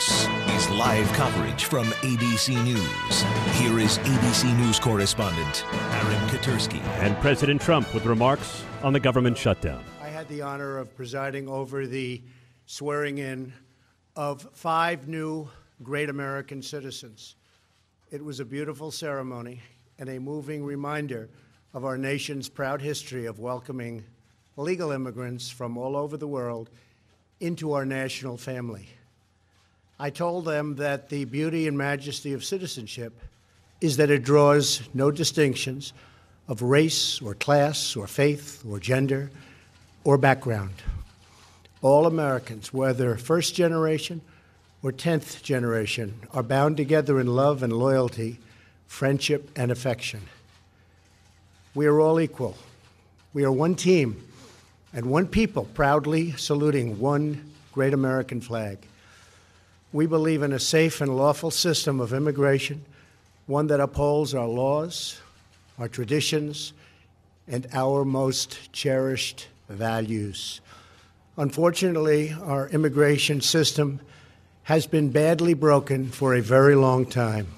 This is live coverage from ABC News. Here is ABC News correspondent Aaron Katersky. And President Trump with remarks on the government shutdown. I had the honor of presiding over the swearing in of five new great American citizens. It was a beautiful ceremony and a moving reminder of our nation's proud history of welcoming legal immigrants from all over the world into our national family. I told them that the beauty and majesty of citizenship is that it draws no distinctions of race or class or faith or gender or background. All Americans, whether first generation or tenth generation, are bound together in love and loyalty, friendship and affection. We are all equal. We are one team and one people proudly saluting one great American flag. We believe in a safe and lawful system of immigration, one that upholds our laws, our traditions, and our most cherished values. Unfortunately, our immigration system has been badly broken for a very long time.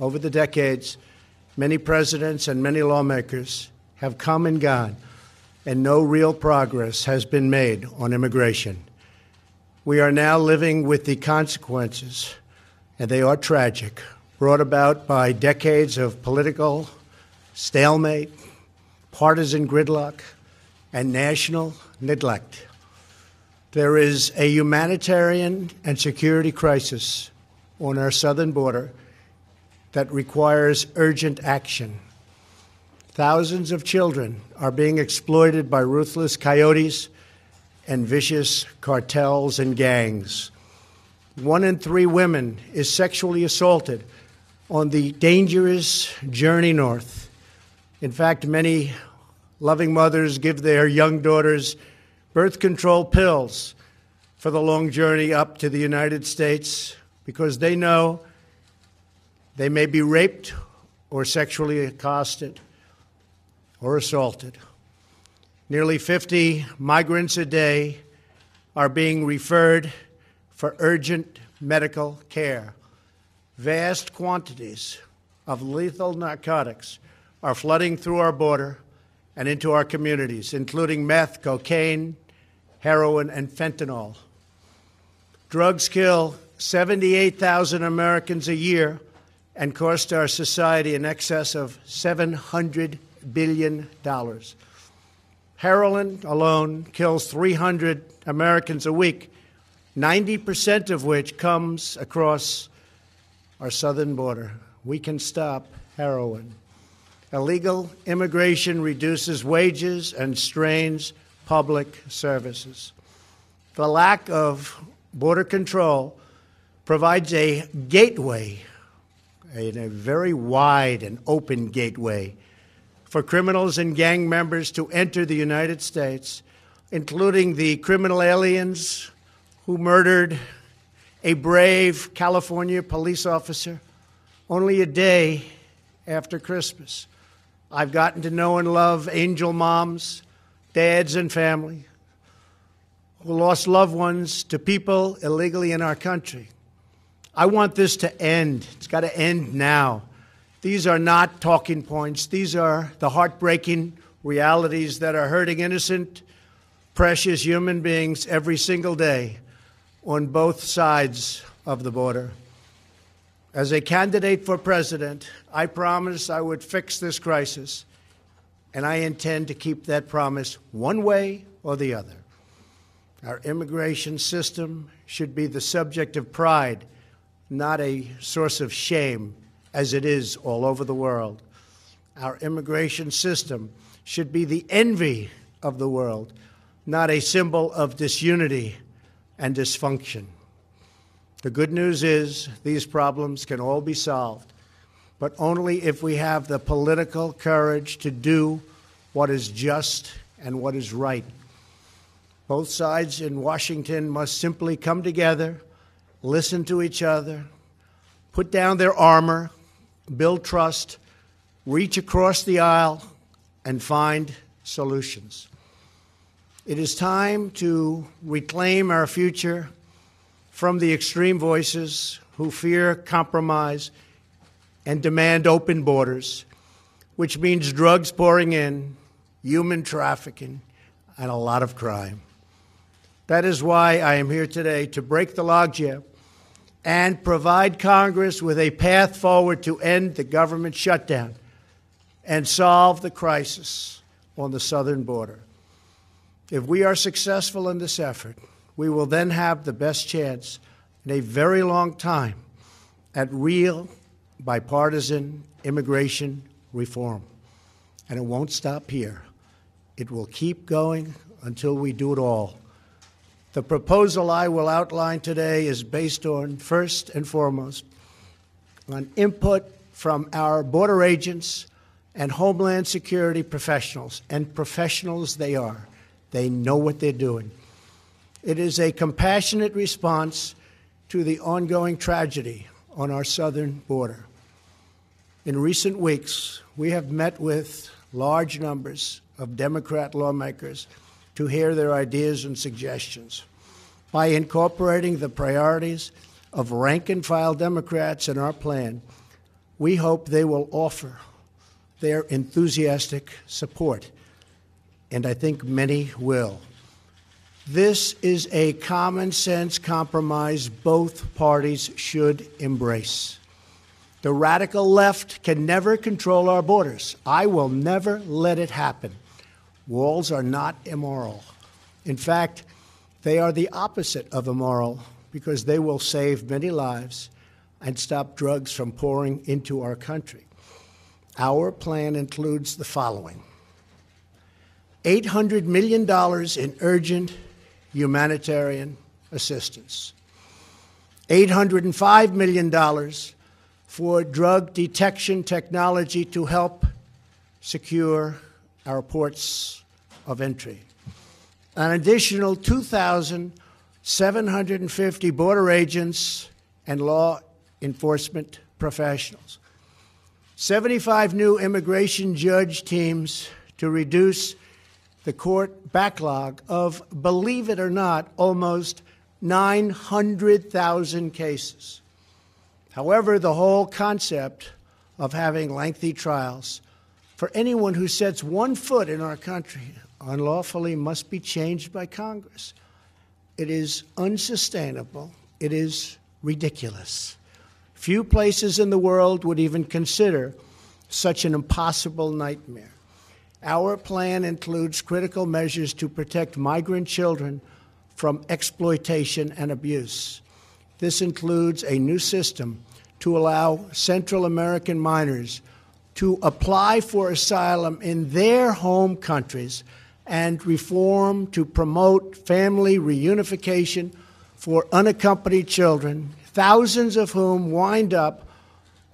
Over the decades, many presidents and many lawmakers have come and gone, and no real progress has been made on immigration. We are now living with the consequences, and they are tragic, brought about by decades of political stalemate, partisan gridlock, and national neglect. There is a humanitarian and security crisis on our southern border that requires urgent action. Thousands of children are being exploited by ruthless coyotes and vicious cartels and gangs. One in three women is sexually assaulted on the dangerous journey north. In fact, many loving mothers give their young daughters birth control pills for the long journey up to the United States because they know they may be raped or sexually accosted or assaulted. Nearly 50 migrants a day are being referred for urgent medical care. Vast quantities of lethal narcotics are flooding through our border and into our communities, including meth, cocaine, heroin, and fentanyl. Drugs kill 78,000 Americans a year and cost our society in excess of $700 billion. Heroin alone kills 300 Americans a week, 90% of which comes across our southern border. We can stop heroin. Illegal immigration reduces wages and strains public services. The lack of border control provides a gateway, a, a very wide and open gateway for criminals and gang members to enter the United States, including the criminal aliens who murdered a brave California police officer only a day after Christmas. I've gotten to know and love angel moms, dads, and family who lost loved ones to people illegally in our country. I want this to end. It's got to end now. These are not talking points. These are the heartbreaking realities that are hurting innocent, precious human beings every single day on both sides of the border. As a candidate for president, I promised I would fix this crisis, and I intend to keep that promise one way or the other. Our immigration system should be the subject of pride, not a source of shame as it is all over the world. Our immigration system should be the envy of the world, not a symbol of disunity and dysfunction. The good news is these problems can all be solved, but only if we have the political courage to do what is just and what is right. Both sides in Washington must simply come together, listen to each other, put down their armor, build trust, reach across the aisle, and find solutions. It is time to reclaim our future from the extreme voices who fear compromise and demand open borders, which means drugs pouring in, human trafficking, and a lot of crime. That is why I am here today to break the logjam and provide Congress with a path forward to end the government shutdown and solve the crisis on the southern border. If we are successful in this effort, we will then have the best chance in a very long time at real bipartisan immigration reform. And it won't stop here. It will keep going until we do it all. The proposal I will outline today is based on, first and foremost, on input from our border agents and Homeland Security professionals, and professionals they are. They know what they're doing. It is a compassionate response to the ongoing tragedy on our southern border. In recent weeks, we have met with large numbers of Democrat lawmakers to hear their ideas and suggestions. By incorporating the priorities of rank and file Democrats in our plan, we hope they will offer their enthusiastic support, and I think many will. This is a common sense compromise both parties should embrace. The radical left can never control our borders. I will never let it happen. Walls are not immoral. In fact, they are the opposite of immoral because they will save many lives and stop drugs from pouring into our country. Our plan includes the following $800 million in urgent humanitarian assistance, $805 million for drug detection technology to help secure our ports of entry. An additional 2,750 border agents and law enforcement professionals. 75 new immigration judge teams to reduce the court backlog of, believe it or not, almost 900,000 cases. However, the whole concept of having lengthy trials for anyone who sets one foot in our country unlawfully must be changed by Congress. It is unsustainable. It is ridiculous. Few places in the world would even consider such an impossible nightmare. Our plan includes critical measures to protect migrant children from exploitation and abuse. This includes a new system to allow Central American minors to apply for asylum in their home countries and reform to promote family reunification for unaccompanied children, thousands of whom wind up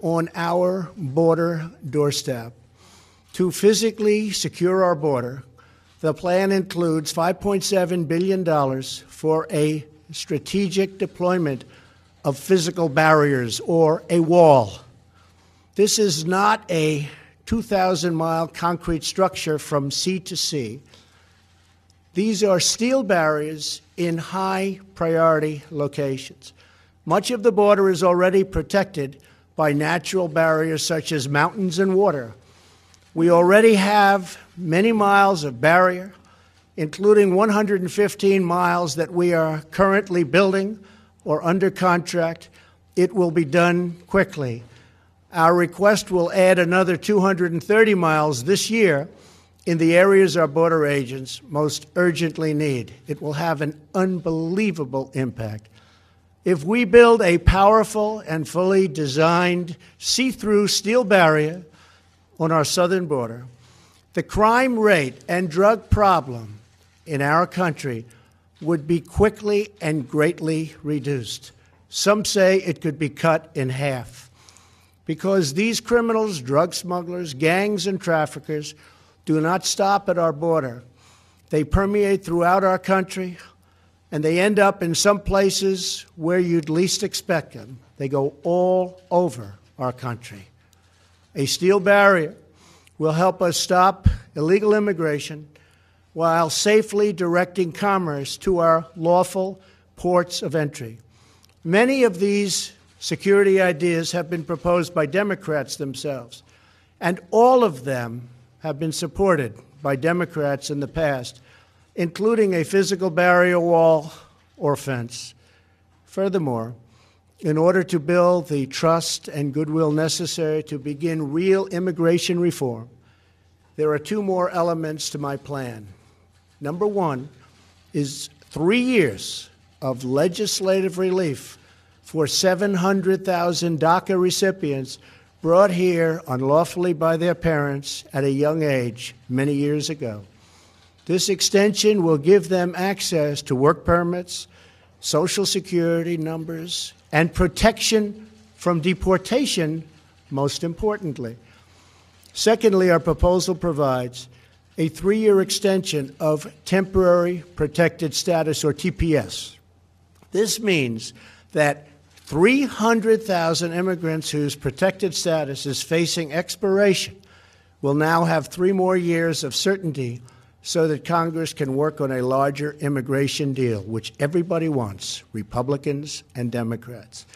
on our border doorstep. To physically secure our border, the plan includes $5.7 billion for a strategic deployment of physical barriers or a wall this is not a 2,000 mile concrete structure from sea to sea. These are steel barriers in high priority locations. Much of the border is already protected by natural barriers such as mountains and water. We already have many miles of barrier, including 115 miles that we are currently building or under contract. It will be done quickly. Our request will add another 230 miles this year in the areas our border agents most urgently need. It will have an unbelievable impact. If we build a powerful and fully designed see through steel barrier on our southern border, the crime rate and drug problem in our country would be quickly and greatly reduced. Some say it could be cut in half because these criminals, drug smugglers, gangs, and traffickers do not stop at our border. They permeate throughout our country, and they end up in some places where you'd least expect them. They go all over our country. A steel barrier will help us stop illegal immigration while safely directing commerce to our lawful ports of entry. Many of these security ideas have been proposed by Democrats themselves, and all of them have been supported by Democrats in the past, including a physical barrier wall or fence. Furthermore, in order to build the trust and goodwill necessary to begin real immigration reform, there are two more elements to my plan. Number one is three years of legislative relief for 700,000 DACA recipients brought here unlawfully by their parents at a young age many years ago. This extension will give them access to work permits, Social Security numbers, and protection from deportation, most importantly. Secondly, our proposal provides a three year extension of temporary protected status, or TPS. This means that 300,000 immigrants whose protected status is facing expiration will now have three more years of certainty so that Congress can work on a larger immigration deal, which everybody wants, Republicans and Democrats.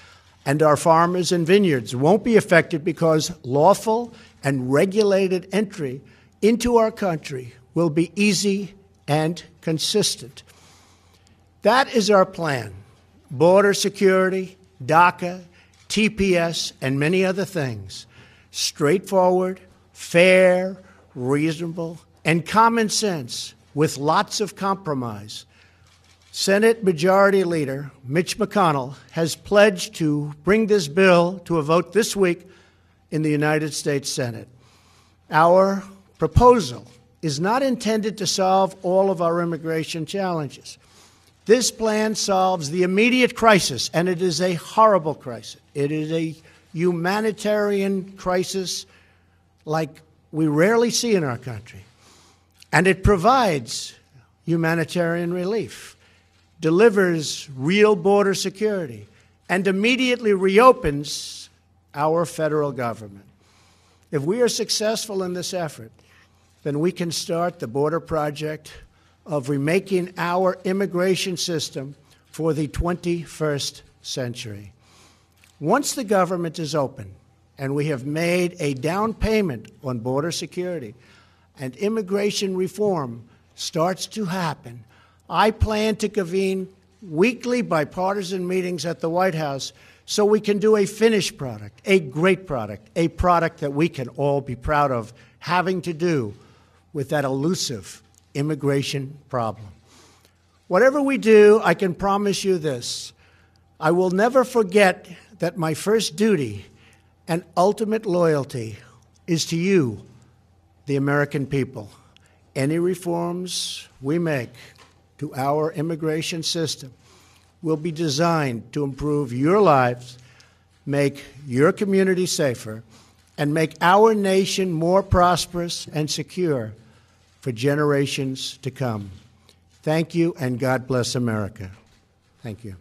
And our farmers and vineyards won't be affected because lawful and regulated entry into our country will be easy and consistent. That is our plan border security, DACA, TPS, and many other things. Straightforward, fair, reasonable, and common sense with lots of compromise. Senate Majority Leader Mitch McConnell has pledged to bring this bill to a vote this week in the United States Senate. Our proposal is not intended to solve all of our immigration challenges. This plan solves the immediate crisis, and it is a horrible crisis. It is a humanitarian crisis like we rarely see in our country. And it provides humanitarian relief, delivers real border security, and immediately reopens our federal government. If we are successful in this effort, then we can start the border project of remaking our immigration system for the 21st century. Once the government is open and we have made a down payment on border security, and immigration reform starts to happen, I plan to convene weekly bipartisan meetings at the White House so we can do a finished product, a great product, a product that we can all be proud of having to do with that elusive immigration problem. Whatever we do, I can promise you this I will never forget that my first duty and ultimate loyalty is to you, the American people. Any reforms we make to our immigration system will be designed to improve your lives, make your community safer, and make our nation more prosperous and secure for generations to come. Thank you, and God bless America. Thank you.